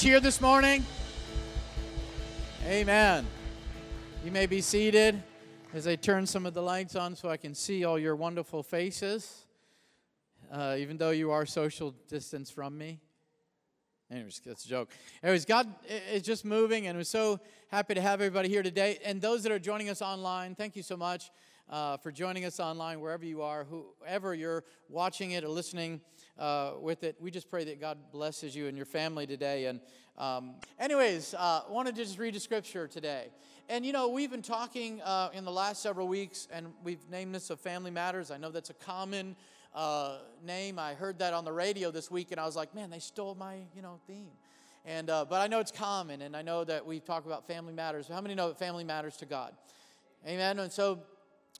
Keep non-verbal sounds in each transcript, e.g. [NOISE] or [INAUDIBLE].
church here this morning? Amen. You may be seated as I turn some of the lights on so I can see all your wonderful faces, uh, even though you are social distance from me. Anyways, that's a joke. Anyways, God is just moving, and we're so happy to have everybody here today. And those that are joining us online, thank you so much uh, for joining us online, wherever you are, whoever you're watching it or listening uh, with it. We just pray that God blesses you and your family today. And, um, anyways, uh, wanted to just read a scripture today. And you know, we've been talking uh, in the last several weeks, and we've named this of Family Matters. I know that's a common uh, name. I heard that on the radio this week, and I was like, man, they stole my you know theme. And uh, but I know it's common, and I know that we talk about family matters. How many know that family matters to God? Amen. And so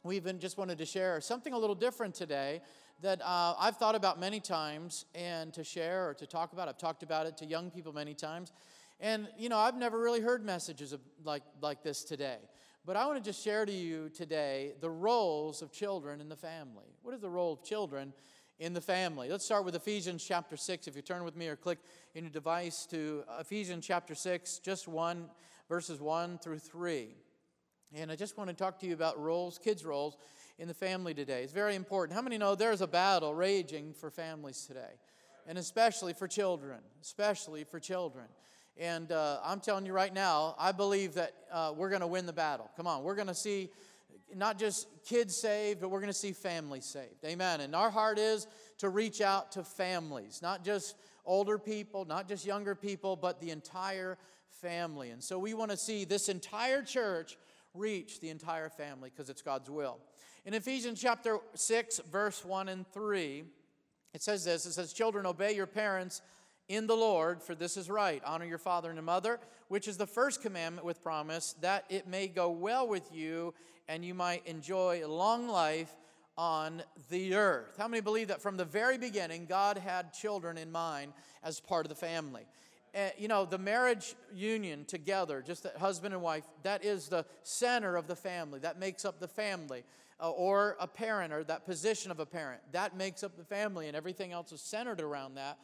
we even just wanted to share something a little different today that uh, I've thought about many times and to share or to talk about. I've talked about it to young people many times. And, you know, I've never really heard messages of, like, like this today. But I want to just share to you today the roles of children in the family. What is the role of children in the family? Let's start with Ephesians chapter 6. If you turn with me or click in your device to Ephesians chapter 6, just 1, verses 1 through 3. And I just want to talk to you about roles, kids' roles in the family today. It's very important. How many know there's a battle raging for families today? And especially for children, especially for children. And uh, I'm telling you right now, I believe that uh, we're going to win the battle. Come on, we're going to see not just kids saved, but we're going to see families saved. Amen. And our heart is to reach out to families, not just older people, not just younger people, but the entire family. And so we want to see this entire church reach the entire family because it's God's will. In Ephesians chapter 6, verse 1 and 3, it says this it says, Children, obey your parents in the Lord, for this is right. Honor your father and mother, which is the first commandment with promise, that it may go well with you and you might enjoy a long life on the earth. How many believe that from the very beginning, God had children in mind as part of the family? Uh, you know, the marriage union together, just that husband and wife, that is the center of the family. That makes up the family. Or a parent, or that position of a parent. That makes up the family, and everything else is centered around that.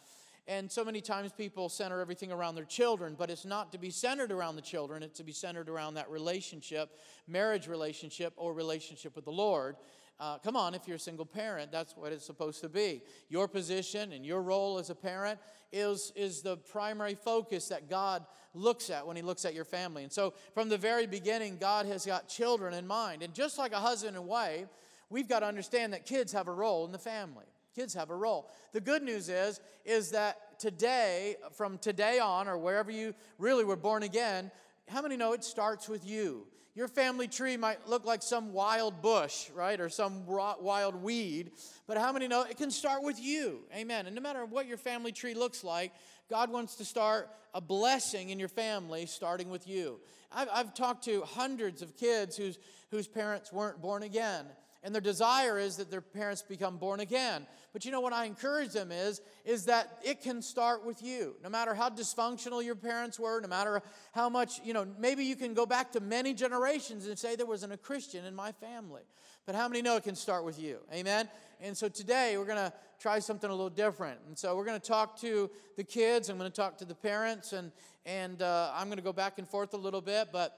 And so many times people center everything around their children, but it's not to be centered around the children, it's to be centered around that relationship, marriage relationship, or relationship with the Lord. Uh, come on, if you're a single parent, that's what it's supposed to be. Your position and your role as a parent is, is the primary focus that God looks at when He looks at your family. And so, from the very beginning, God has got children in mind. And just like a husband and wife, we've got to understand that kids have a role in the family. Kids have a role. The good news is, is that today, from today on, or wherever you really were born again, how many know it starts with you? Your family tree might look like some wild bush, right, or some wild weed, but how many know it can start with you? Amen. And no matter what your family tree looks like, God wants to start a blessing in your family starting with you. I've, I've talked to hundreds of kids whose, whose parents weren't born again and their desire is that their parents become born again. But you know what I encourage them is is that it can start with you. No matter how dysfunctional your parents were, no matter how much, you know, maybe you can go back to many generations and say there wasn't a Christian in my family. But how many know it can start with you? Amen. And so today we're going to try something a little different. And so we're going to talk to the kids, I'm going to talk to the parents and and uh, I'm going to go back and forth a little bit, but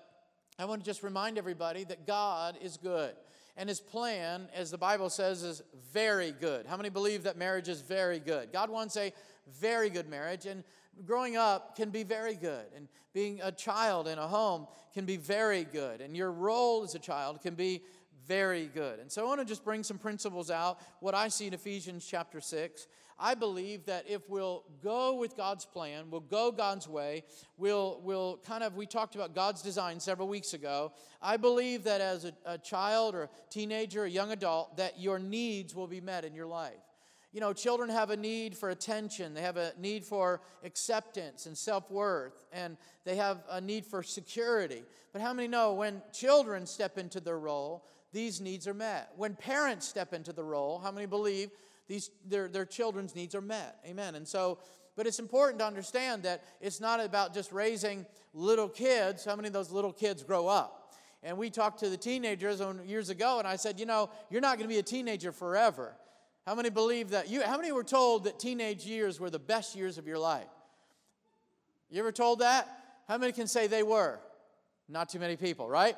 I want to just remind everybody that God is good and his plan, as the Bible says, is very good. How many believe that marriage is very good? God wants a very good marriage, and growing up can be very good, and being a child in a home can be very good, and your role as a child can be very good. And so I want to just bring some principles out, what I see in Ephesians chapter 6. I believe that if we'll go with God's plan, we'll go God's way, we'll, we'll kind of, we talked about God's design several weeks ago. I believe that as a, a child or a teenager, a young adult, that your needs will be met in your life. You know, children have a need for attention, they have a need for acceptance and self worth, and they have a need for security. But how many know when children step into their role, these needs are met? When parents step into the role, how many believe these, their, their children's needs are met. Amen. And so, but it's important to understand that it's not about just raising little kids. How many of those little kids grow up? And we talked to the teenagers years ago, and I said, you know, you're not going to be a teenager forever. How many believe that? You, how many were told that teenage years were the best years of your life? You ever told that? How many can say they were? Not too many people, right?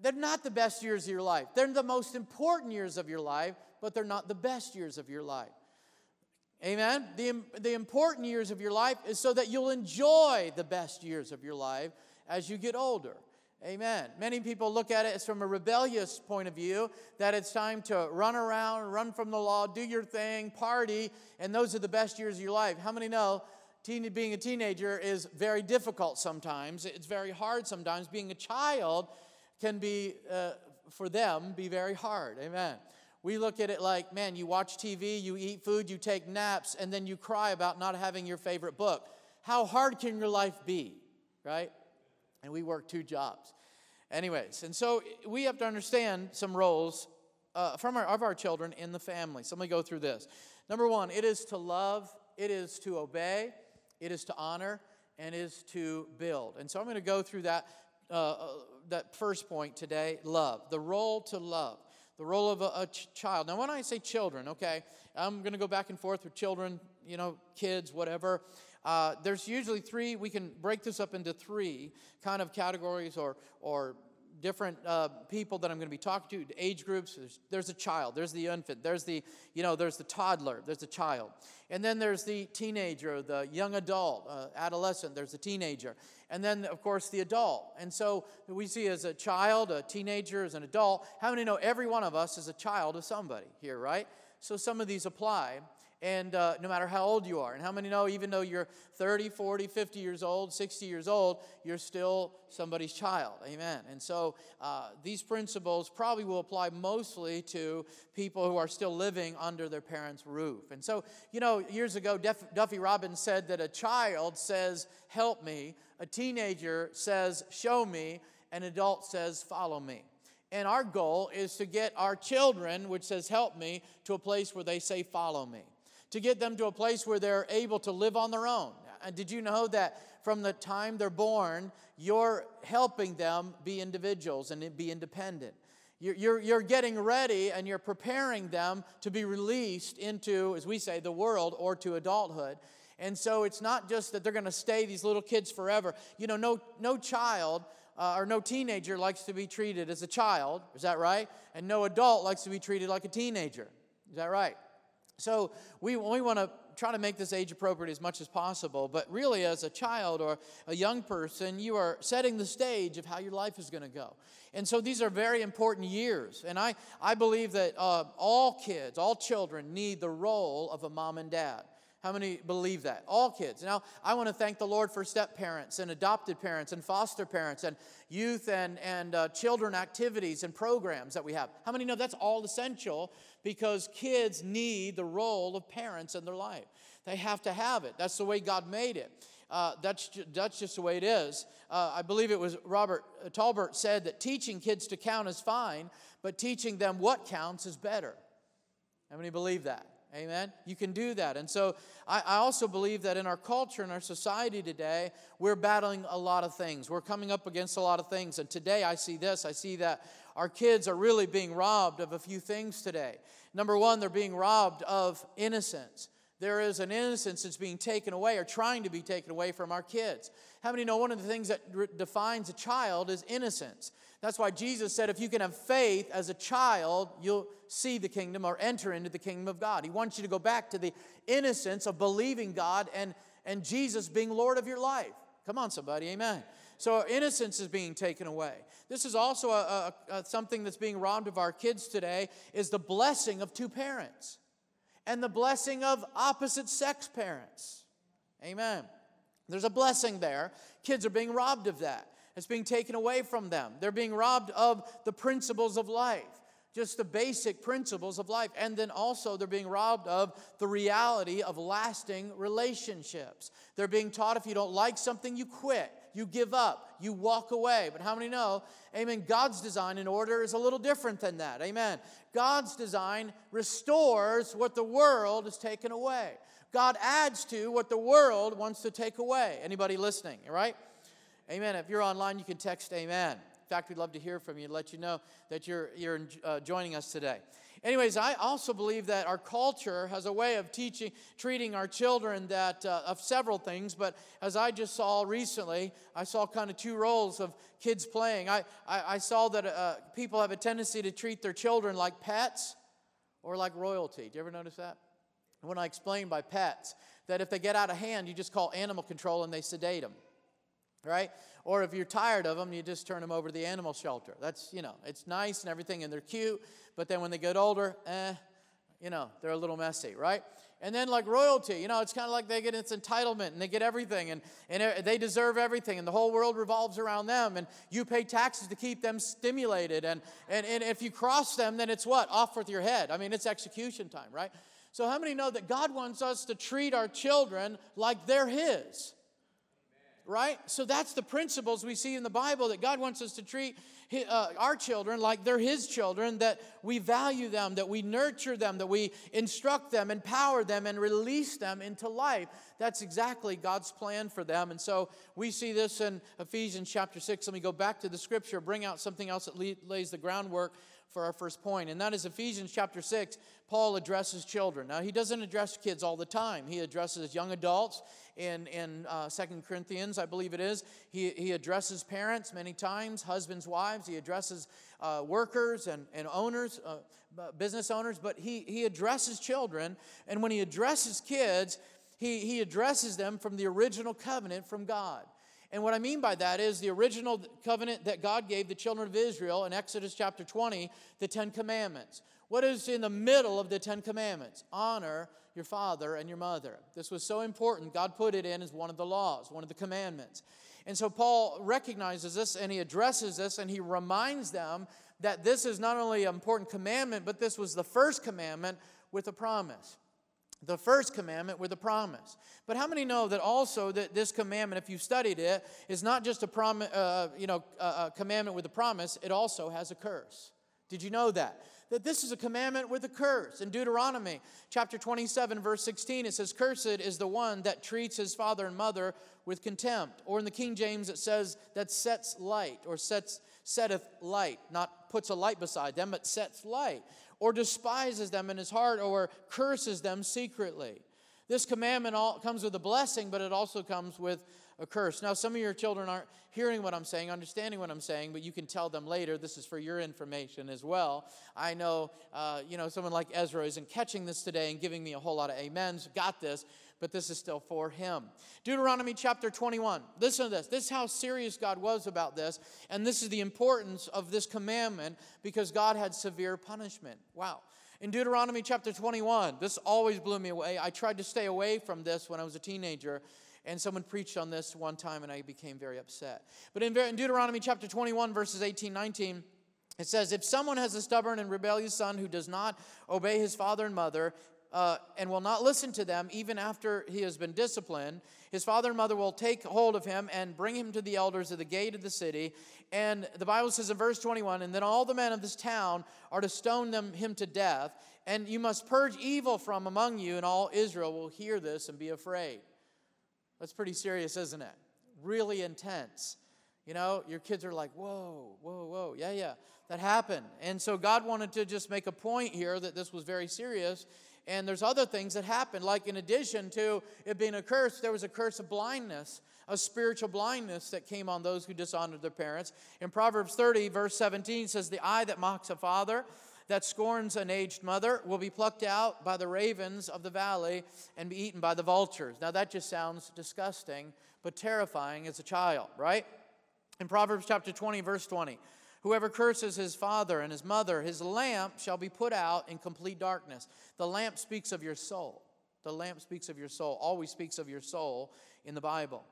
They're not the best years of your life. They're the most important years of your life, but they're not the best years of your life. Amen? The, the important years of your life is so that you'll enjoy the best years of your life as you get older. Amen. Many people look at it as from a rebellious point of view that it's time to run around, run from the law, do your thing, party, and those are the best years of your life. How many know teen, being a teenager is very difficult sometimes? It's very hard sometimes. Being a child can be, uh, for them, be very hard. Amen. We look at it like, man, you watch TV, you eat food, you take naps, and then you cry about not having your favorite book. How hard can your life be, right? And we work two jobs. Anyways, and so we have to understand some roles uh, from our, of our children in the family. So let me go through this. Number one, it is to love, it is to obey, it is to honor, and is to build. And so I'm going to go through that, uh, uh, that first point today love, the role to love the role of a, a ch- child. Now, when I say children, okay, I'm going to go back and forth with children, you know, kids, whatever. Uh, there's usually three, we can break this up into three kind of categories or, or different uh, people that I'm going to be talking to, age groups. There's, there's, a child, there's the infant, there's the, you know, there's the toddler, there's the child. And then there's the teenager, the young adult, uh, adolescent, there's the teenager. And then, of course, the adult. And so we see as a child, a teenager, as an adult. How many know every one of us is a child of somebody here, right? So some of these apply and uh, no matter how old you are. And how many know, even though you're 30, 40, 50 years old, 60 years old, you're still somebody's child? Amen. And so uh, these principles probably will apply mostly to people who are still living under their parents' roof. And so, you know, years ago, Duff, Duffy Robbins said that a child says, Help me, a teenager says, Show me, an adult says, Follow me. And our goal is to get our children, which says, Help me, to a place where they say, Follow me to get them to a place where they're able to live on their own. And did you know that from the time they're born, you're helping them be individuals and be independent? You're, you're, you're getting ready and you're preparing them to be released into, as we say, the world or to adulthood. And so it's not just that they're going to stay these little kids forever. You know, no, no child uh, or no teenager likes to be treated as a child. Is that right? And no adult likes to be treated like a teenager. Is that right? So we, we want to try to make this age appropriate as much as possible, but really, as a child or a young person, you are setting the stage of how your life is going to go. And so these are very important years. And I, I believe that uh, all kids, all children need the role of a mom and dad. How many believe that? All kids. Now, I want to thank the Lord for step parents and adopted parents and foster parents and youth and, and uh, children activities and programs that we have. How many know that's all essential because kids need the role of parents in their life? They have to have it. That's the way God made it. Uh, that's, that's just the way it is. Uh, I believe it was Robert uh, Talbert said that teaching kids to count is fine, but teaching them what counts is better. How many believe that? Amen. You can do that. And so I, I, also believe that in our culture, in our society today, we're battling a lot of things. We're coming up against a lot of things. And today I see this I see that our kids are really being robbed of a few things today. Number one, they're being robbed of innocence. There is an innocence that's being taken away or trying to be taken away from our kids. How many know one of the things that re- defines a child is innocence? That's why Jesus said, if you can have faith as a child, you'll see the kingdom or enter into the kingdom of God. He wants you to go back to the innocence of believing God and, and Jesus being Lord of your life. Come on, somebody, amen. So innocence is being taken away. This is also a, a, a, something that's being robbed of our kids today is the blessing of two parents and the blessing of opposite sex parents. Amen. There's a blessing there. Kids are being robbed of that. It's being taken away from them. They're being robbed of the principles of life, just the basic principles of life. And then also, they're being robbed of the reality of lasting relationships. They're being taught if you don't like something, you quit, you give up, you walk away. But how many know, amen, God's design and order is a little different than that. Amen. God's design restores what the world has taken away. God adds to what the world wants to take away. Anybody listening, right? Amen. If you're online, you can text amen. In fact, we'd love to hear from you and let you know that you're, you're uh, joining us today. Anyways, I also believe that our culture has a way of teaching, treating our children that uh, of several things. But as I just saw recently, I saw kind of two roles of kids playing. I, I, I saw that uh, people have a tendency to treat their children like pets or like royalty. Do you ever notice that? When I explain by pets, that if they get out of hand, you just call animal control and they sedate them right? Or if you're tired of them, you just turn them over to the animal shelter. That's, you know, it's nice and everything and they're cute, but then when they get older, eh, you know, they're a little messy, right? And then, like royalty, you know, it's kind of like they get its entitlement and they get everything and, and they deserve everything and the whole world revolves around them and you pay taxes to keep them stimulated. And, and, and if you cross them, then it's what? Off with your head. I mean, it's execution time, right? So, how many know that God wants us to treat our children like they're His? Right? So that's the principles we see in the Bible that God wants us to treat uh, our children like they're His children, that we value them, that we nurture them, that we instruct them, empower them, and release them into life. That's exactly God's plan for them. And so we see this in Ephesians chapter 6. Let me go back to the scripture, bring out something else that lays the groundwork for our first point, and that is Ephesians chapter 6. Paul addresses children. Now, he doesn't address kids all the time, he addresses young adults. In, in uh, 2 Corinthians, I believe it is, he, he addresses parents many times, husbands, wives. He addresses uh, workers and, and owners, uh, business owners, but he, he addresses children. And when he addresses kids, he, he addresses them from the original covenant from God. And what I mean by that is the original covenant that God gave the children of Israel in Exodus chapter 20, the Ten Commandments. What is in the middle of the Ten Commandments? Honor your father and your mother. This was so important, God put it in as one of the laws, one of the commandments. And so Paul recognizes this and he addresses this and he reminds them that this is not only an important commandment, but this was the first commandment with a promise the first commandment with a promise. But how many know that also that this commandment, if you've studied it, is not just a promise, uh, you know, a commandment with a promise. It also has a curse. Did you know that? That this is a commandment with a curse. In Deuteronomy chapter 27, verse 16, it says, Cursed is the one that treats his father and mother with contempt. Or in the King James, it says, that sets light, or sets, setteth light, not puts a light beside them, but sets light or despises them in his heart or curses them secretly. This commandment all comes with a blessing, but it also comes with a curse. Now, some of your children aren't hearing what I'm saying, understanding what I'm saying, but you can tell them later. This is for your information as well. I know, uh, you know, someone like Ezra isn't catching this today and giving me a whole lot of amens. Got this but this is still for him. Deuteronomy chapter 21. Listen to this. This is how serious God was about this, and this is the importance of this commandment because God had severe punishment. Wow. In Deuteronomy chapter 21, this always blew me away. I tried to stay away from this when I was a teenager, and someone preached on this one time, and I became very upset. But in, Deuteronomy chapter 21, verses 18, 19, it says, If someone has a stubborn and rebellious son who does not obey his father and mother, uh, and will not listen to them even after he has been disciplined, his father and mother will take hold of him and bring him to the elders at the gate of the city. And the Bible says in verse 21 And then all the men of this town are to stone them, him to death. And you must purge evil from among you, and all Israel will hear this and be afraid. That's pretty serious, isn't it? Really intense. You know, your kids are like, whoa, whoa, whoa. Yeah, yeah, that happened. And so God wanted to just make a point here that this was very serious. And there's other things that happened. like in addition to it being a curse, there was a curse of blindness, a spiritual blindness that came on those who dishonored their parents. In Proverbs 30, verse 17 says, The eye that mocks a father, that scorns an aged mother, will be plucked out by the ravens of the valley and be eaten by the vultures. Now that just sounds disgusting, but terrifying as a child, right? In Proverbs chapter 20, verse 20, Whoever curses his father and his mother, his lamp shall be put out in complete darkness. The lamp speaks of your soul. The lamp speaks of your soul, always speaks of your soul in the Bible.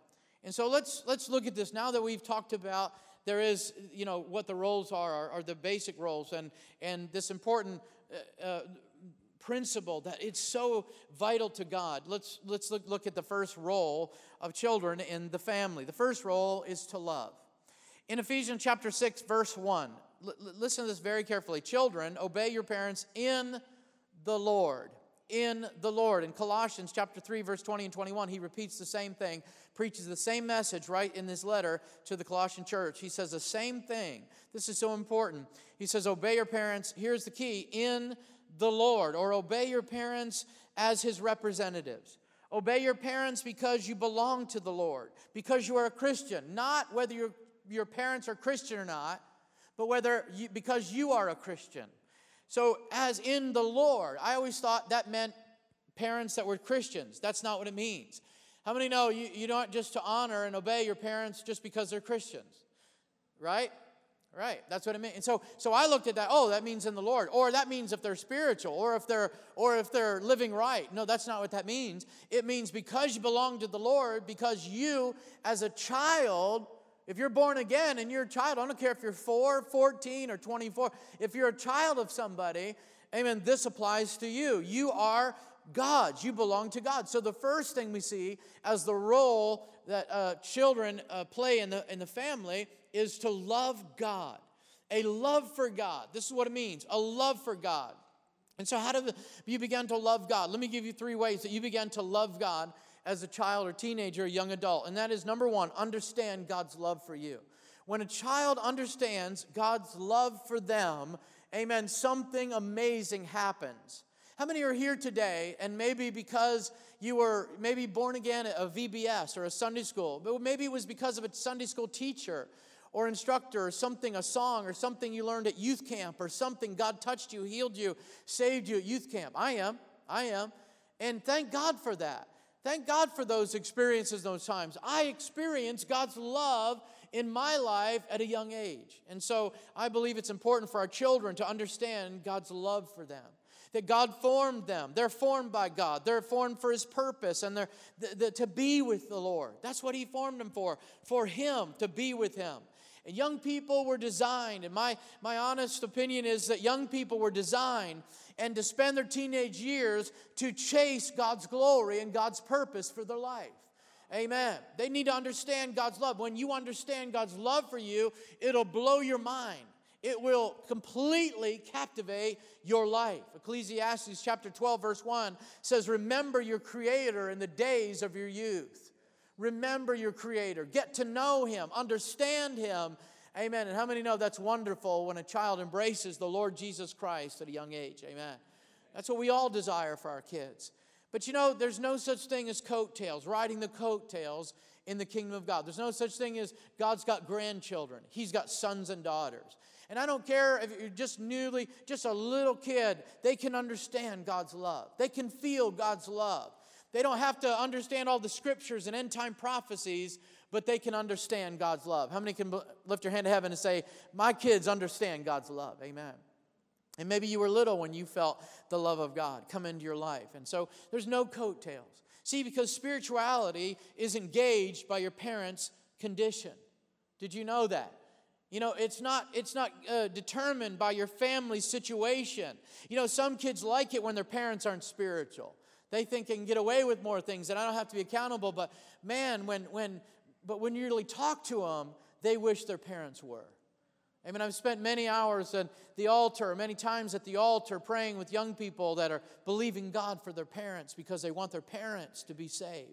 And so let's let's look at this now that we've talked about there is you know what the roles are are, are the basic roles and and this important uh, uh, principle that it's so vital to God. Let's let's look, look at the first role of children in the family. The first role is to love. In Ephesians chapter 6, verse 1, l- listen to this very carefully. Children, obey your parents in the Lord. In the Lord. In Colossians chapter 3 verse 20 and 21, he repeats the same thing, preaches the same message right in this letter to the Colossian church. He says the same thing. This is so important. He says obey your parents, here's the key, in the Lord or obey your parents as his representatives. Obey your parents because you belong to the Lord, because you are a Christian, not whether your, your parents are Christian or not, but whether you, because you are a Christian. So, as in the Lord, I always thought that meant parents that were Christians. That's not what it means. How many know you, you don't just to honor and obey your parents just because they're Christians? Right? Right. That's what it means. And so so I looked at that, oh, that means in the Lord. Or that means if they're spiritual, or if they're or if they're living right. No, that's not what that means. It means because you belong to the Lord, because you as a child, if you're born again and you're a child, I don't care if you're 4, 14, or 24, if you're a child of somebody, amen, this applies to you. You are God's. You belong to God. So the first thing we see as the role that uh, children uh, play in the, in the family is to love God. A love for God. This is what it means a love for God. And so, how do you begin to love God? Let me give you three ways that you began to love God as a child or teenager or young adult. And that is number one, understand God's love for you. When a child understands God's love for them, amen, something amazing happens. How many are here today and maybe because you were maybe born again at a VBS or a Sunday school, but maybe it was because of a Sunday school teacher or instructor or something, a song or something you learned at youth camp or something God touched you, healed you, saved you at youth camp. I am. I am. And thank God for that. Thank God for those experiences, those times. I experienced God's love in my life at a young age. And so I believe it's important for our children to understand God's love for them. That God formed them. They're formed by God. They're formed for His purpose and they're the, the, to be with the Lord. That's what He formed them for, for Him, to be with Him. And young people were designed, and my, my honest opinion is that young people were designed and to spend their teenage years to chase God's glory and God's purpose for their life. Amen. They need to understand God's love. When you understand God's love for you, it'll blow your mind. It will completely captivate your life. Ecclesiastes chapter 12, verse 1 says, Remember your Creator in the days of your youth. Remember your Creator. Get to know Him. Understand Him. Amen. And how many know that's wonderful when a child embraces the Lord Jesus Christ at a young age? Amen. That's what we all desire for our kids. But you know, there's no such thing as coattails, riding the coattails in the kingdom of God. There's no such thing as God's got grandchildren, He's got sons and daughters. And I don't care if you're just newly, just a little kid, they can understand God's love. They can feel God's love. They don't have to understand all the scriptures and end time prophecies, but they can understand God's love. How many can lift your hand to heaven and say, My kids understand God's love? Amen. And maybe you were little when you felt the love of God come into your life. And so there's no coattails. See, because spirituality is engaged by your parents' condition. Did you know that? You know, it's not, it's not uh, determined by your family situation. You know, some kids like it when their parents aren't spiritual. They think they can get away with more things and I don't have to be accountable. But man, when, when, but when you really talk to them, they wish their parents were. I mean, I've spent many hours at the altar, many times at the altar, praying with young people that are believing God for their parents because they want their parents to be saved.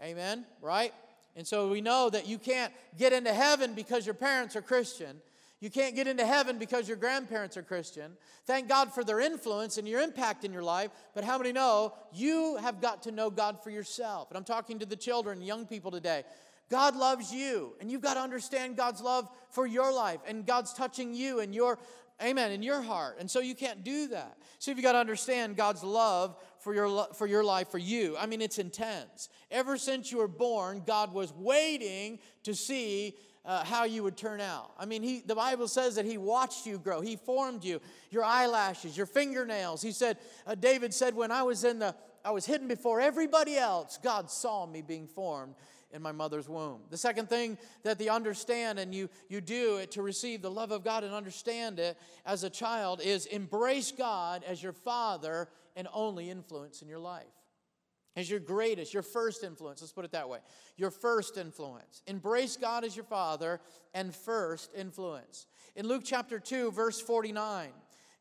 Amen? Right? And so we know that you can't get into heaven because your parents are Christian. You can't get into heaven because your grandparents are Christian. Thank God for their influence and your impact in your life. But how many know you have got to know God for yourself? And I'm talking to the children, young people today. God loves you, and you've got to understand God's love for your life, and God's touching you and your amen in your heart. And so you can't do that. So you've got to understand God's love for your for your life for you. I mean, it's intense. Ever since you were born, God was waiting to see uh, how you would turn out. I mean, he, the Bible says that He watched you grow. He formed you, your eyelashes, your fingernails. He said, uh, David said, when I was in the, I was hidden before everybody else, God saw me being formed in my mother's womb. The second thing that they understand and you, you do it to receive the love of God and understand it as a child is embrace God as your father and only influence in your life as your greatest, your first influence. Let's put it that way. Your first influence. Embrace God as your Father and first influence. In Luke chapter 2, verse 49,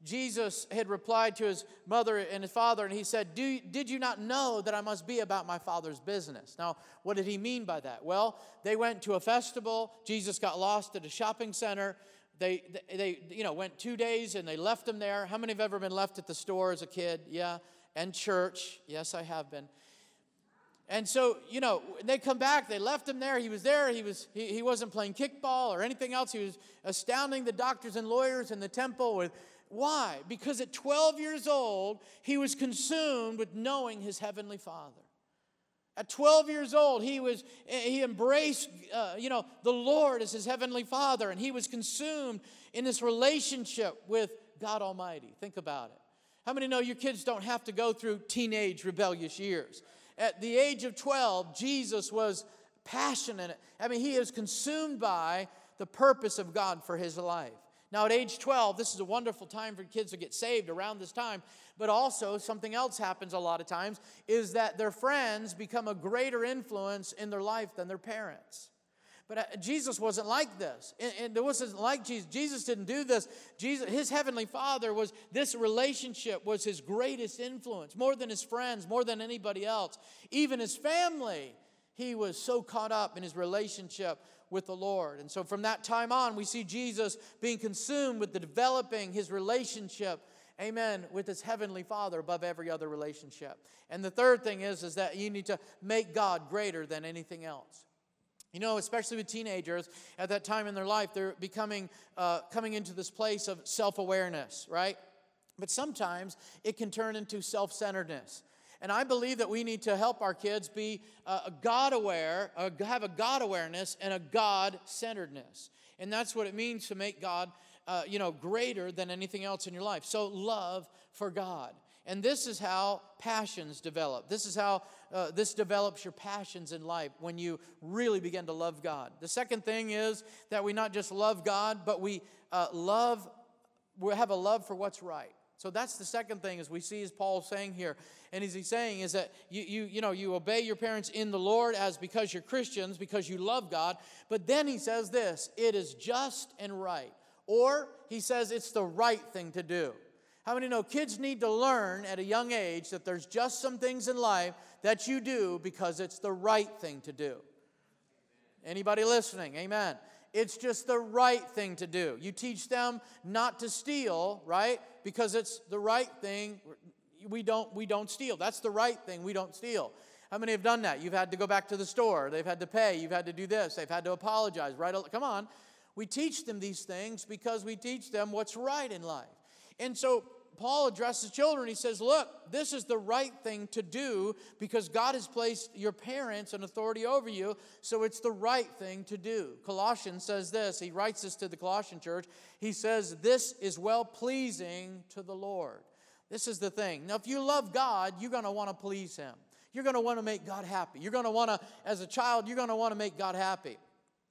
Jesus had replied to his mother and his father, and he said, Did you not know that I must be about my father's business? Now, what did he mean by that? Well, they went to a festival. Jesus got lost at a shopping center. They, they, you know, went two days and they left him there. How many have ever been left at the store as a kid? Yeah. And church. Yes, I have been. And so, you know, they come back, they left him there. He was there. He, was, he, he wasn't playing kickball or anything else. He was astounding the doctors and lawyers in the temple with why? Because at 12 years old, he was consumed with knowing his heavenly Father. At 12 years old, he was he embraced uh, you know the Lord as his heavenly Father, and he was consumed in this relationship with God Almighty. Think about it. How many know your kids don't have to go through teenage rebellious years? At the age of 12, Jesus was passionate. I mean, he is consumed by the purpose of God for his life. Now, at age 12, this is a wonderful time for kids to get saved around this time. But also, something else happens a lot of times is that their friends become a greater influence in their life than their parents. But uh, Jesus wasn't like this. And, it wasn't like Jesus. Jesus didn't do this. Jesus, his heavenly Father was, this relationship was his greatest influence, more than his friends, more than anybody else, even his family. He was so caught up in his relationship with the Lord. And so from that time on, we see Jesus being consumed with the developing his relationship amen with his heavenly father above every other relationship and the third thing is is that you need to make god greater than anything else you know especially with teenagers at that time in their life they're becoming uh, coming into this place of self-awareness right but sometimes it can turn into self-centeredness and I believe that we need to help our kids be uh, God aware, uh, have a God awareness and a God centeredness. And that's what it means to make God, uh, you know, greater than anything else in your life. So love for God. And this is how passions develop. This is how uh, this develops your passions in life when you really begin to love God. The second thing is that we not just love God, but we uh, love, we have a love for what's right. So that's the second thing as we see as Paul saying here. And as he's saying is that you, you, you know, you obey your parents in the Lord as because you're Christians, because you love God. But then he says this, it is just and right. Or he says it's the right thing to do. How many know kids need to learn at a young age that there's just some things in life that you do because it's the right thing to do? Anybody listening? Amen. It's just the right thing to do. You teach them not to steal, right? Because it's the right thing. We don't, we don't steal. That's the right thing. We don't steal. How many have done that? You've had to go back to the store. They've had to pay. You've had to do this. They've had to apologize. Right? Come on. We teach them these things because we teach them what's right in life. And so Paul addresses children. He says, Look, this is the right thing to do because God has placed your parents and authority over you, so it's the right thing to do. Colossians says this. He writes this to the Colossian church. He says, This is well pleasing to the Lord. This is the thing. Now, if you love God, you're going to want to please Him. You're going to want to make God happy. You're going to want to, as a child, you're going to want to make God happy.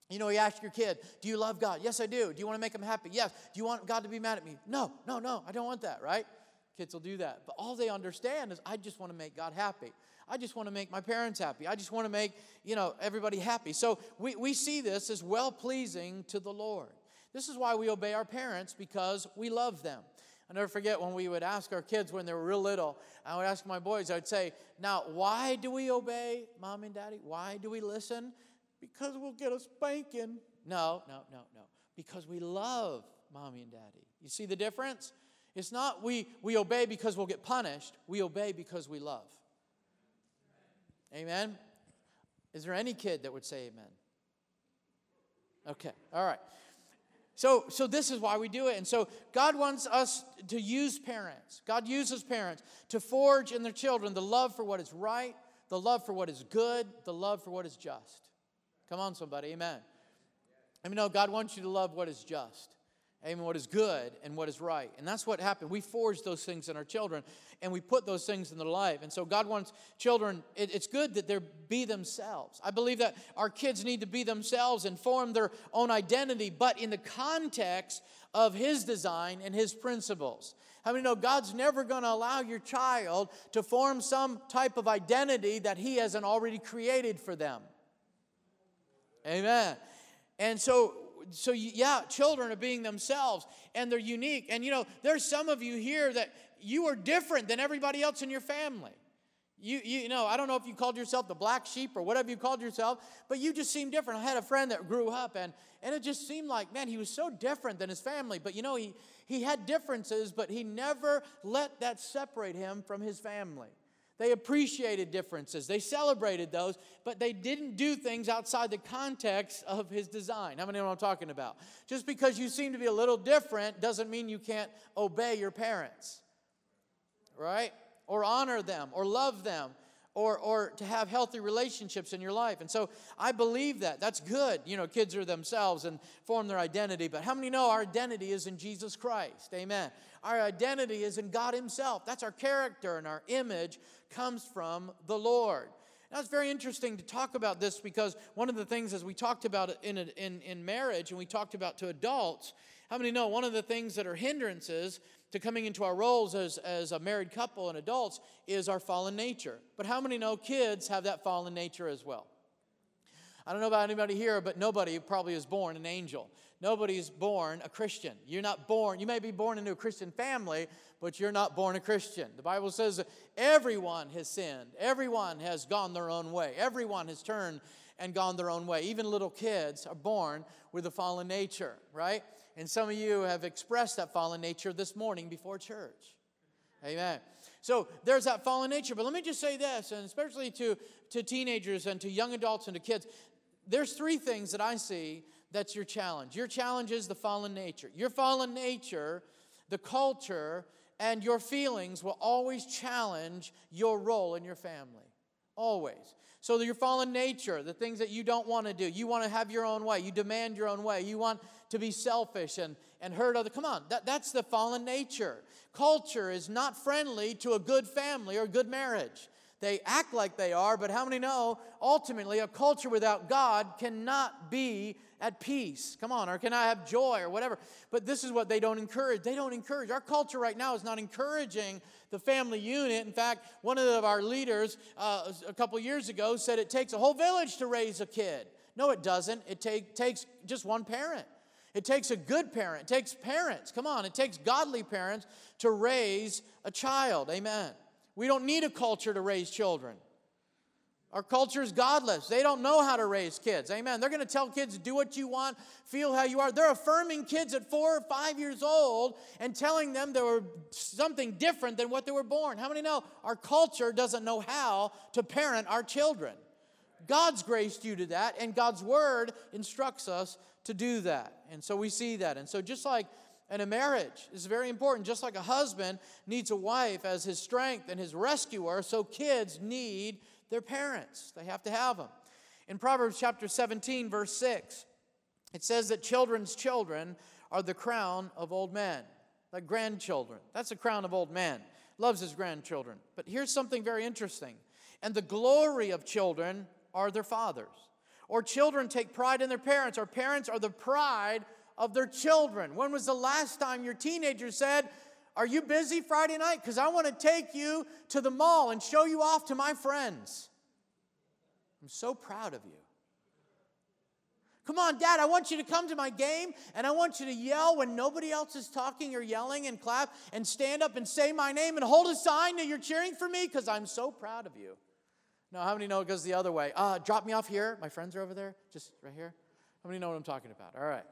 You know, you ask your kid, Do you love God? Yes, I do. Do you want to make him happy? Yes. Do you want God to be mad at me? No, no, no, I don't want that, right? Kids will do that. But all they understand is, I just want to make God happy. I just want to make my parents happy. I just want to make, you know, everybody happy. So we, we see this as well pleasing to the Lord. This is why we obey our parents because we love them. I never forget when we would ask our kids when they were real little, I would ask my boys, I'd say, Now, why do we obey mom and daddy? Why do we listen? Because we'll get a spanking. No, no, no, no. Because we love mommy and daddy. You see the difference? It's not we, we obey because we'll get punished, we obey because we love. Amen? Is there any kid that would say amen? Okay, all right. So, so this is why we do it. And so God wants us to use parents. God uses parents to forge in their children the love for what is right, the love for what is good, the love for what is just. Come on, somebody. Amen. I mean, no, God wants you to love what is just. Amen. What is good and what is right. And that's what happened. We forge those things in our children and we put those things in their life. And so God wants children, it, it's good that they be themselves. I believe that our kids need to be themselves and form their own identity, but in the context of His design and His principles. How many know God's never going to allow your child to form some type of identity that He hasn't already created for them? Amen. And so so yeah, children are being themselves and they're unique. And you know, there's some of you here that you are different than everybody else in your family. You, you know, I don't know if you called yourself the black sheep or whatever you called yourself, but you just seem different. I had a friend that grew up and, and it just seemed like, man, he was so different than his family. But you know, he, he had differences, but he never let that separate him from his family. They appreciated differences, they celebrated those, but they didn't do things outside the context of his design. How many know what I'm talking about? Just because you seem to be a little different doesn't mean you can't obey your parents, right? Or honor them, or love them, or, or to have healthy relationships in your life. And so I believe that. That's good. You know, kids are themselves and form their identity. But how many know our identity is in Jesus Christ? Amen. Our identity is in God Himself. That's our character and our image comes from the Lord. Now, it's very interesting to talk about this because one of the things, as we talked about in, in, in marriage and we talked about to adults, how many know one of the things that are hindrances to coming into our roles as, as a married couple and adults is our fallen nature? But how many know kids have that fallen nature as well? I don't know about anybody here, but nobody probably is born an angel. Nobody's born a Christian. You're not born, you may be born into a Christian family, but you're not born a Christian. The Bible says everyone has sinned, everyone has gone their own way, everyone has turned and gone their own way. Even little kids are born with a fallen nature, right? And some of you have expressed that fallen nature this morning before church. Amen. So there's that fallen nature. But let me just say this, and especially to, to teenagers and to young adults and to kids, there's three things that I see that's your challenge. Your challenge is the fallen nature. Your fallen nature, the culture, and your feelings will always challenge your role in your family. Always. So, your fallen nature, the things that you don't want to do, you want to have your own way, you demand your own way, you want to be selfish and, and hurt other. Come on, that, that's the fallen nature. Culture is not friendly to a good family or good marriage. They act like they are, but how many know ultimately a culture without God cannot be at peace? Come on, or cannot have joy or whatever. But this is what they don't encourage. They don't encourage. Our culture right now is not encouraging the family unit. In fact, one of our leaders uh, a couple years ago said it takes a whole village to raise a kid. No, it doesn't. It take, takes just one parent. It takes a good parent. It takes parents. Come on, it takes godly parents to raise a child. Amen. We don't need a culture to raise children. Our culture is godless. They don't know how to raise kids. Amen. They're going to tell kids, do what you want, feel how you are. They're affirming kids at four or five years old and telling them they were something different than what they were born. How many know our culture doesn't know how to parent our children? God's graced you to that, and God's word instructs us to do that. And so we see that. And so just like and a marriage is very important. Just like a husband needs a wife as his strength and his rescuer, so kids need their parents. They have to have them. In Proverbs chapter 17, verse 6, it says that children's children are the crown of old men, like grandchildren. That's the crown of old man. Loves his grandchildren. But here's something very interesting. And the glory of children are their fathers. Or children take pride in their parents, or parents are the pride of their children. When was the last time your teenager said, Are you busy Friday night? Because I want to take you to the mall and show you off to my friends. I'm so proud of you. Come on, Dad, I want you to come to my game and I want you to yell when nobody else is talking or yelling and clap and stand up and say my name and hold a sign that you're cheering for me because I'm so proud of you. Now, how many know it goes the other way? Uh, drop me off here. My friends are over there, just right here. How many know what I'm talking about? All right.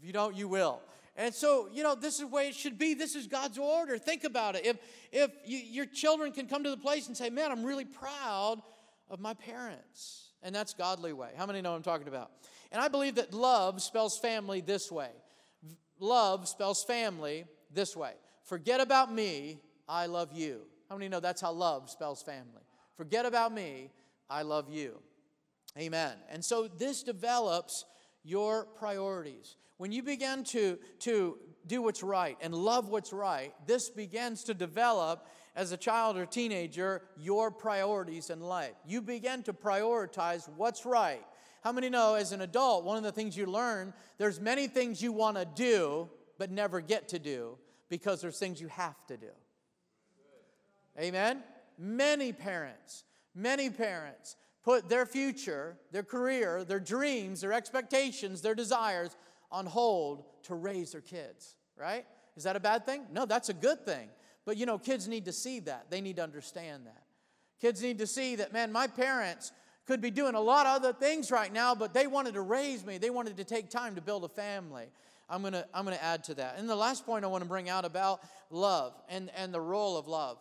If you don't, you will. And so, you know, this is the way it should be. This is God's order. Think about it. If, if you, your children can come to the place and say, man, I'm really proud of my parents. And that's godly way. How many know I'm talking about? And I believe that love spells family this way. Love spells family this way. Forget about me, I love you. How many know that's how love spells family? Forget about me, I love you. Amen. And so this develops your priorities. When you begin to, to do what's right and love what's right, this begins to develop as a child or teenager your priorities in life. You begin to prioritize what's right. How many know as an adult, one of the things you learn, there's many things you want to do but never get to do because there's things you have to do. Amen? Many parents, many parents put their future, their career, their dreams, their expectations, their desires on hold to raise their kids, right? Is that a bad thing? No, that's a good thing. But you know, kids need to see that. They need to understand that. Kids need to see that, man, my parents could be doing a lot of other things right now, but they wanted to raise me. They wanted to take time to build a family. I'm to I'm to add to that. And the last point I want to bring out about love and, and the role of love.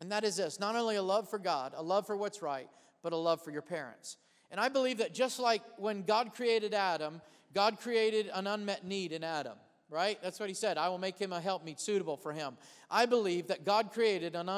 And that is this not only a love for God, a love for what's right, but a love for your parents. And I believe that just like when God created Adam, God created an unmet need in Adam, right? That's what he said. I will make him a helpmeet suitable for him. I believe that God created an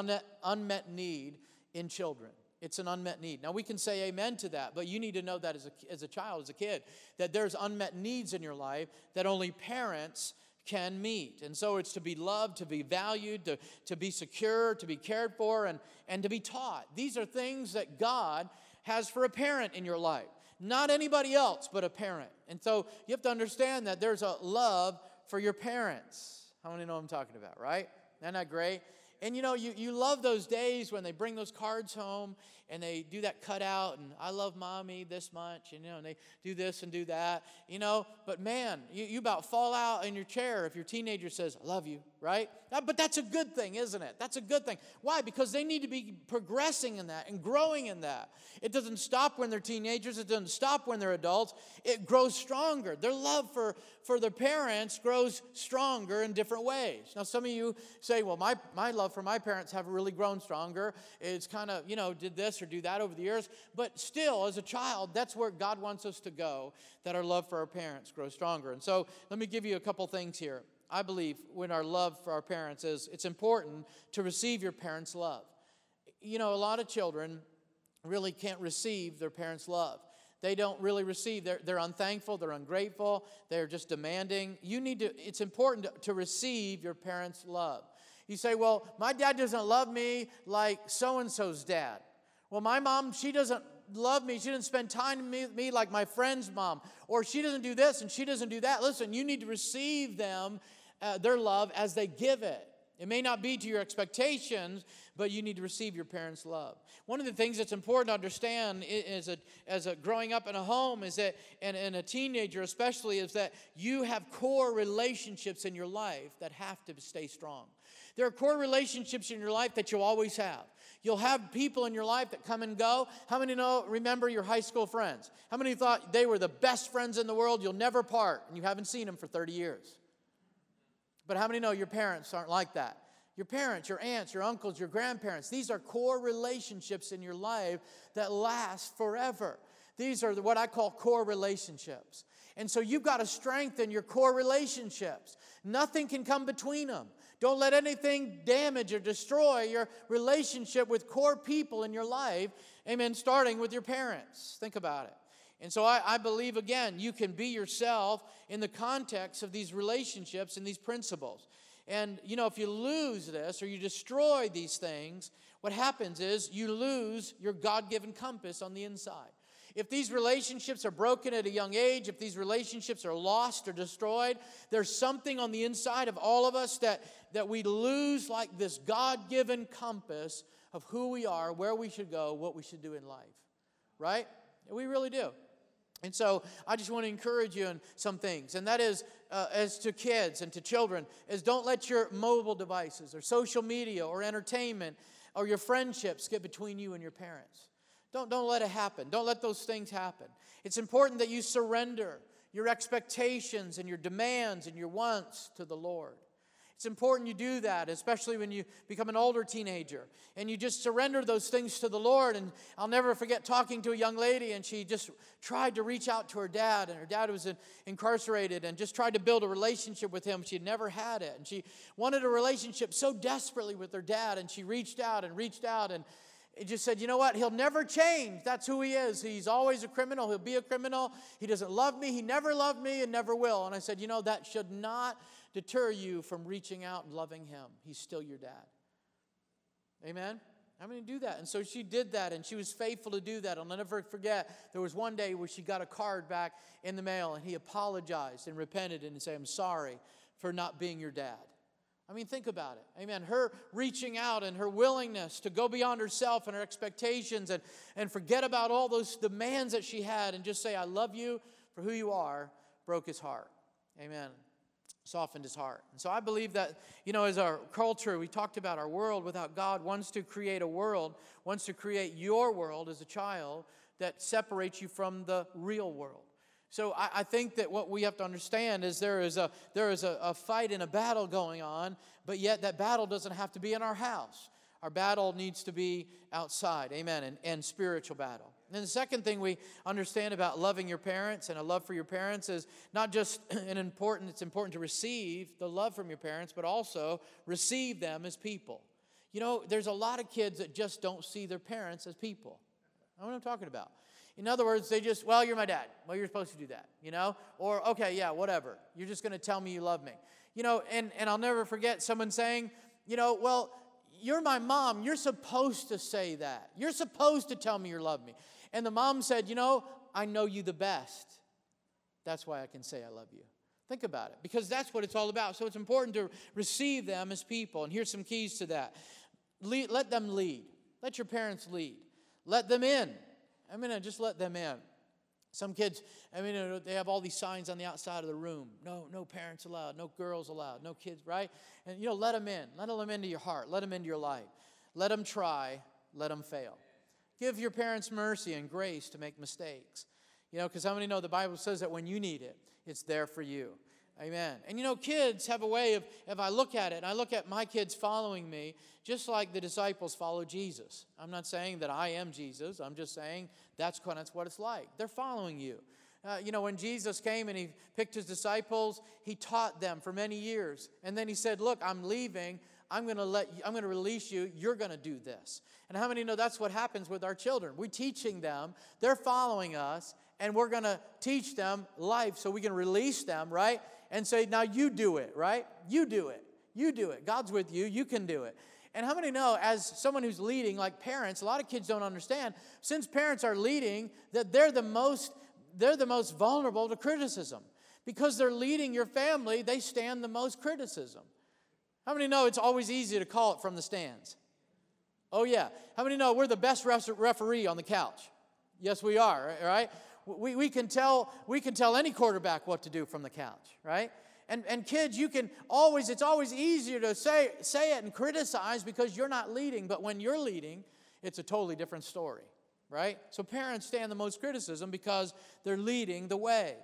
unmet need in children. It's an unmet need. Now, we can say amen to that, but you need to know that as a, as a child, as a kid, that there's unmet needs in your life that only parents can meet. And so it's to be loved, to be valued, to, to be secure, to be cared for, and, and to be taught. These are things that God has for a parent in your life. Not anybody else, but a parent. And so you have to understand that there's a love for your parents. How many know I'm talking about, right? Isn't that great? And you know, you, you love those days when they bring those cards home and they do that cutout and I love mommy this much, and you know, and they do this and do that, you know. But man, you, you about fall out in your chair if your teenager says, I love you, right? But that's a good thing, isn't it? That's a good thing. Why? Because they need to be progressing in that and growing in that. It doesn't stop when they're teenagers, it doesn't stop when they're adults. It grows stronger. Their love for, for their parents grows stronger in different ways. Now, some of you say, well, my, my love for my parents have really grown stronger. It's kind of, you know, did this or do that over the years. But still, as a child, that's where God wants us to go, that our love for our parents grows stronger. And so let me give you a couple things here. I believe when our love for our parents is, it's important to receive your parents' love. You know, a lot of children really can't receive their parents' love. They don't really receive. They're, they're unthankful. They're ungrateful. They're just demanding. You need to, it's important to, to receive your parents' love. You say, well, my dad doesn't love me like so and so's dad. Well, my mom, she doesn't love me. She doesn't spend time with me like my friend's mom. Or she doesn't do this and she doesn't do that. Listen, you need to receive them, uh, their love, as they give it. It may not be to your expectations, but you need to receive your parents' love. One of the things that's important to understand is a, as a growing up in a home is that, and, and a teenager especially, is that you have core relationships in your life that have to stay strong. There are core relationships in your life that you'll always have. You'll have people in your life that come and go. How many know, remember your high school friends? How many thought they were the best friends in the world? You'll never part, and you haven't seen them for 30 years. But how many know your parents aren't like that? Your parents, your aunts, your uncles, your grandparents, these are core relationships in your life that last forever. These are what I call core relationships. And so you've got to strengthen your core relationships. Nothing can come between them. Don't let anything damage or destroy your relationship with core people in your life. Amen. Starting with your parents. Think about it. And so I, I, believe, again, you can be yourself in the context of these relationships and these principles. And, you know, if you lose this or you destroy these things, what happens is you lose your God given compass on the inside. If these relationships are broken at a young age, if these relationships are lost or destroyed, there's something on the inside of all of us that, that we lose like this God given compass of who we are, where we should go, what we should do in life. Right? We really do. And so I just want to encourage you in some things, and that is uh, as to kids and to children, is don't let your mobile devices or social media or entertainment or your friendships get between you and your parents. Don't, don't let it happen. Don't let those things happen. It's important that you surrender your expectations and your demands and your wants to the Lord. It's important you do that, especially when you become an older teenager and you just surrender those things to the Lord. And I'll never forget talking to a young lady, and she just tried to reach out to her dad, and her dad was incarcerated, and just tried to build a relationship with him. She had never had it, and she wanted a relationship so desperately with her dad, and she reached out and reached out, and he just said, you know what? He'll never change. That's who he is. He's always a criminal. He'll be a criminal. He doesn't love me. He never loved me and never will. And I said, you know, that should not deter you from reaching out and loving him. He's still your dad. Amen? Going to do that. And so she did that, and she was faithful to do that. I'll never forget, there was one day where she got a card back in the mail, and he apologized and repented and said, I'm sorry for not being your dad. I mean, think about it. Amen. Her reaching out and her willingness to go beyond herself and her expectations and, and forget about all those demands that she had and just say, I love you for who you are, broke his heart. Amen. Softened his heart. And so I believe that, you know, as our culture, we talked about our world without God wants to create a world, wants to create your world as a child that separates you from the real world. So I, I, think that what we have to understand is there is, a, there is a, a fight and a battle going on, but yet that battle doesn't have to be in our house. Our battle needs to be outside, amen, and, and spiritual battle. And the second thing we understand about loving your parents and a love for your parents is not just [CLEARS THROAT] an important, it's important to receive the love from your parents, but also receive them as people. You know, there's a lot of kids that just don't see their parents as people. I know what I'm talking about. In other words, they just, well, you're my dad. Well, you're supposed to do that, you know? Or, okay, yeah, whatever. You're just going to tell me you love me. You know, and, and I'll never forget someone saying, you know, well, you're my mom. You're supposed to say that. You're supposed to tell me you love me. And the mom said, you know, I know you the best. That's why I can say I love you. Think about it, because that's what it's all about. So it's important to receive them as people. And here's some keys to that lead, let them lead. Let your parents lead. Let them in. I mean, just let them in. Some kids, I mean, they have all these signs on the outside of the room. No, no parents allowed, no girls allowed, no kids, right? And you know, let them in. Let them into your heart. Let them into your life. Let them try. Let them fail. Give your parents mercy and grace to make mistakes. You know, because how many know the Bible says that when you need it, it's there for you. Amen. And you know, kids have a way of, if I look at it, and I look at my kids following me, just like the disciples follow Jesus. I'm not saying that I am Jesus, I'm just saying that's, that's what it's like. They're following you. Uh, you know, when Jesus came and he picked his disciples, he taught them for many years. And then he said, Look, I'm leaving. I'm going to let you, I'm going to release you. You're going to do this. And how many know that's what happens with our children? We're teaching them, they're following us, and we're going to teach them life so we can release them, right? and say, Now you do it, right? You do it. You do it. God's with you. You can do it. And how many know, as someone who's leading, like parents, a lot of kids don't understand, since parents are leading, that they're the most, they're the most vulnerable to criticism. Because they're leading your family, they stand the most criticism. How many know it's always easy to call it from the stands? Oh, yeah. How many know we're the best referee on the couch? Yes, we are, right? we, we, can tell, we can tell any quarterback what to do from the couch, right? And, and kids, you can always, it's always easier to say, say it and criticize because you're not leading, but when you're leading, it's a totally different story, right? So parents stand the most criticism because they're leading the way.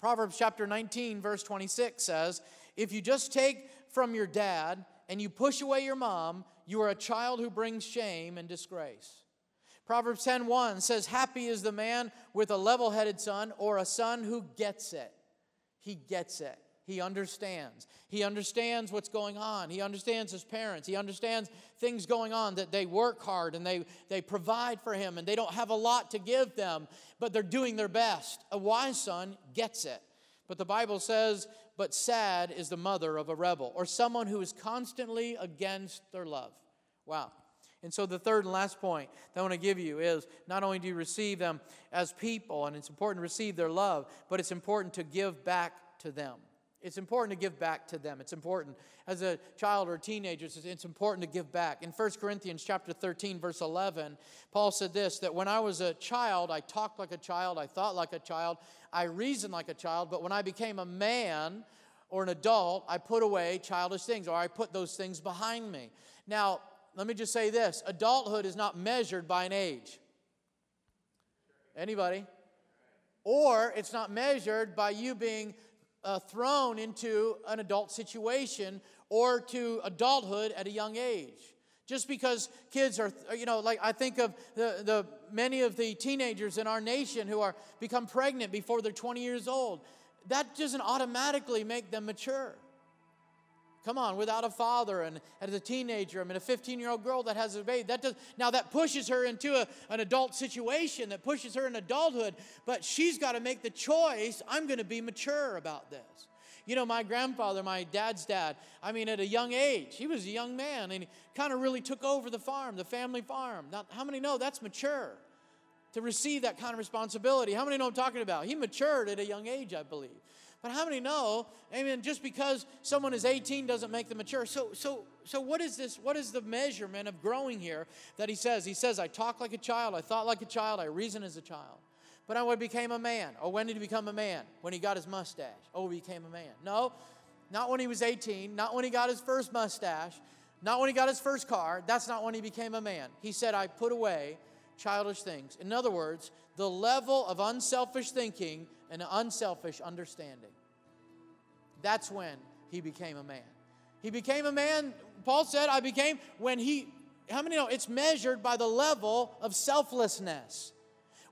Proverbs chapter 19, verse 26 says, If you just take from your dad and you push away your mom, you are a child who brings shame and disgrace. Proverbs 10:1 says, "Happy is the man with a level-headed son or a son who gets it." He gets it. He understands. He understands what's going on. He understands his parents. He understands things going on that they work hard and they, they provide for him and they don't have a lot to give them, but they're doing their best. A wise son gets it. But the Bible says, but sad is the mother of a rebel or someone who is constantly against their love. Wow. And so, the third and last point that I want to give you is not only do you receive them as people, and it's important to receive their love, but it's important to give back to them. It's important to give back to them. It's important as a child or a teenager, it's important to give back. In 1 Corinthians chapter 13, verse 11, Paul said this that when I was a child, I talked like a child, I thought like a child, I reasoned like a child, but when I became a man or an adult, I put away childish things, or I put those things behind me. Now, let me just say this adulthood is not measured by an age. Anybody? Or it's not measured by you being uh, thrown into an adult situation or to adulthood at a young age. Just because kids are, you know, like I think of the, the many of the teenagers in our nation who are become pregnant before they're 20 years old, that doesn't automatically make them mature. Come on, without a father and as a teenager, I mean, a 15 year old girl that has a baby, that does, now that pushes her into a, an adult situation, that pushes her in adulthood, but she's got to make the choice I'm going to be mature about this. You know, my grandfather, my dad's dad, I mean, at a young age, he was a young man and he kind of really took over the farm, the family farm. Now, how many know that's mature? To receive that kind of responsibility. How many know I'm talking about? He matured at a young age, I believe. But how many know, amen, just because someone is 18 doesn't make them mature. So, so, so what is this? What is the measurement of growing here that he says? He says, I talk like a child, I thought like a child, I reason as a child. But I became a man. Oh, when did he become a man? When he got his mustache. Oh, he became a man. No, not when he was 18, not when he got his first mustache, not when he got his first car. That's not when he became a man. He said, I put away childish things. In other words, the level of unselfish thinking and unselfish understanding. That's when he became a man. He became a man, Paul said, I became when he, how many know it's measured by the level of selflessness?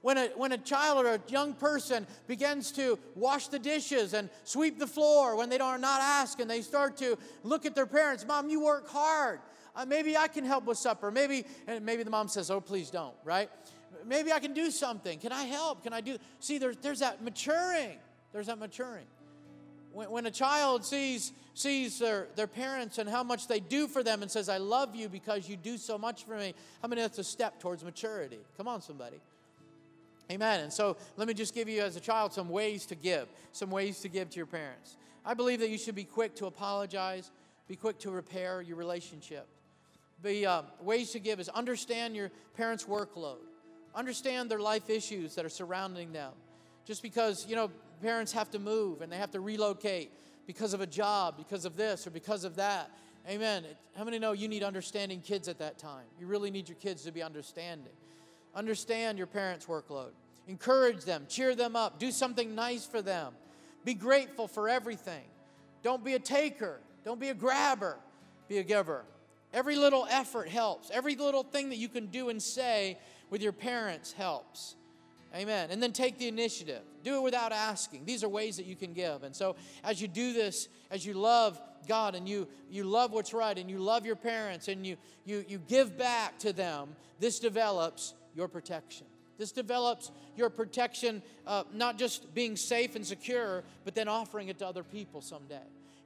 When a, when a child or a young person begins to wash the dishes and sweep the floor when they are not asked and they start to look at their parents, Mom, you work hard. Uh, maybe I can help with supper. Maybe, and maybe the mom says, Oh, please don't, right? Maybe I can do something. Can I help? Can I do? See, there's, there's that maturing. There's that maturing. When, when a child sees, sees their, their parents and how much they do for them and says, I love you because you do so much for me, how many that's a step towards maturity? Come on, somebody. Amen. And so let me just give you, as a child, some ways to give, some ways to give to your parents. I believe that you should be quick to apologize, be quick to repair your relationship. Be uh, ways to give is understand your parents' workload, understand their life issues that are surrounding them. Just because you know parents have to move and they have to relocate because of a job, because of this or because of that. Amen. How many know you need understanding kids at that time? You really need your kids to be understanding. Understand your parents' workload. Encourage them, cheer them up, do something nice for them. Be grateful for everything. Don't be a taker, don't be a grabber, be a giver. Every little effort helps. Every little thing that you can do and say with your parents helps. Amen. And then take the initiative. Do it without asking. These are ways that you can give. And so as you do this, as you love God and you you love what's right and you love your parents and you you you give back to them, this develops your protection. This develops your protection, uh, not just being safe and secure, but then offering it to other people someday.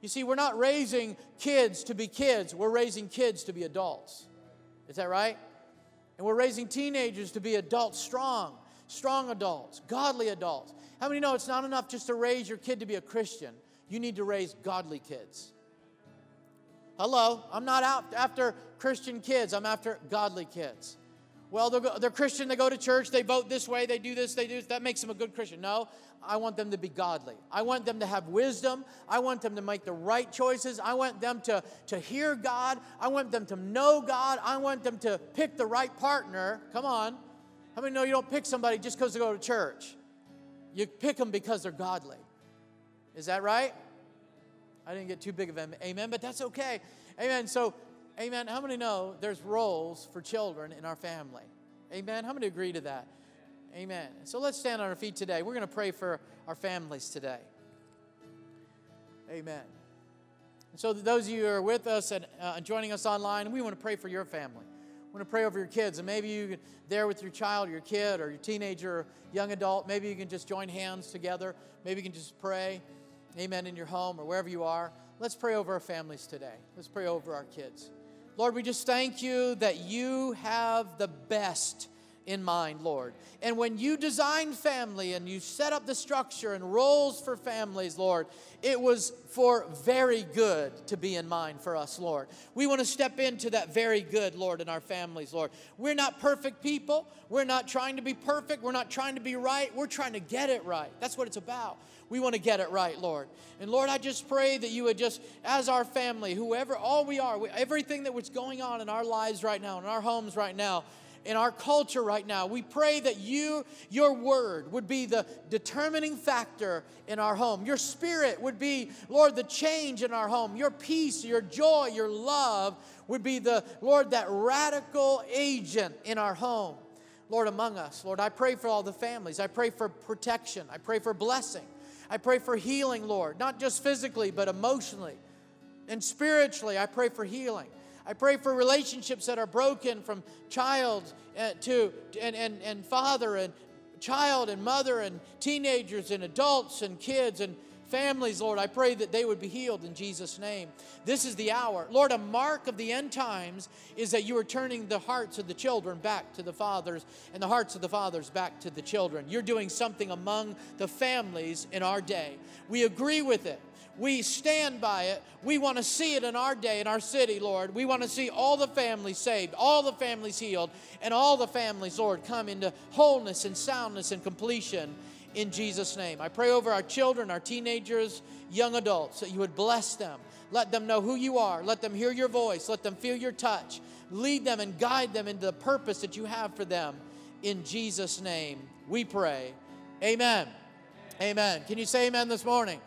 You see, we're not raising kids to be kids, we're raising kids to be adults. Is that right? And we're raising teenagers to be adults strong, strong adults, godly adults. How many know it's not enough just to raise your kid to be a Christian? You need to raise godly kids. Hello, I'm not out after Christian kids, I'm after godly kids. Well, they're, they're Christian, they go to church, they vote this way, they do this, they do this. That makes them a good Christian. No, I want them to be godly. I want them to have wisdom. I want them to make the right choices. I want them to, to hear God. I want them to know God. I want them to pick the right partner. Come on. How many know you don't pick somebody just because they go to church? You pick them because they're godly. Is that right? I didn't get too big of an amen, but that's okay. Amen. So Amen. How many know there's roles for children in our family? Amen. How many agree to that? Amen. So let's stand on our feet today. We're going to pray for our families today. Amen. So, those of you who are with us and uh, joining us online, we want to pray for your family. We want to pray over your kids. And maybe you there with your child, your kid, or your teenager, or young adult. Maybe you can just join hands together. Maybe you can just pray. Amen. In your home or wherever you are. Let's pray over our families today. Let's pray over our kids. Lord, we just thank you that you have the best in mind, Lord. And when you designed family and you set up the structure and roles for families, Lord, it was for very good to be in mind for us, Lord. We want to step into that very good, Lord, in our families, Lord. We're not perfect people. We're not trying to be perfect. We're not trying to be right. We're trying to get it right. That's what it's about. We want to get it right, Lord. And Lord, I just pray that you would just, as our family, whoever, all we are, everything that was going on in our lives right now, in our homes right now, in our culture right now. We pray that you, your word, would be the determining factor in our home. Your spirit would be, Lord, the change in our home. Your peace, your joy, your love would be the, Lord, that radical agent in our home. Lord, among us. Lord, I pray for all the families. I pray for protection. I pray for blessing. I pray for healing, Lord, not just physically, but emotionally and spiritually. I pray for healing. I pray for relationships that are broken from child uh, to and, and, and father and child and mother and teenagers and adults and kids and families, Lord. I pray that they would be healed in Jesus' name. This is the hour. Lord, a mark of the end times is that you are turning the hearts of the children back to the fathers and the hearts of the fathers back to the children. You're doing something among the families in our day. We agree with it. We stand by it. We want to see it in our day, in our city, Lord. We want to see all the families saved, all the families healed, and all the families, Lord, come into wholeness and soundness and completion in Jesus' name. I pray over our children, our teenagers, young adults, that you would bless them. Let them know who you are. Let them hear your voice. Let them feel your touch. Lead them and guide them into the purpose that you have for them. In Jesus' name, we pray. Amen. Amen. Can you say amen this morning?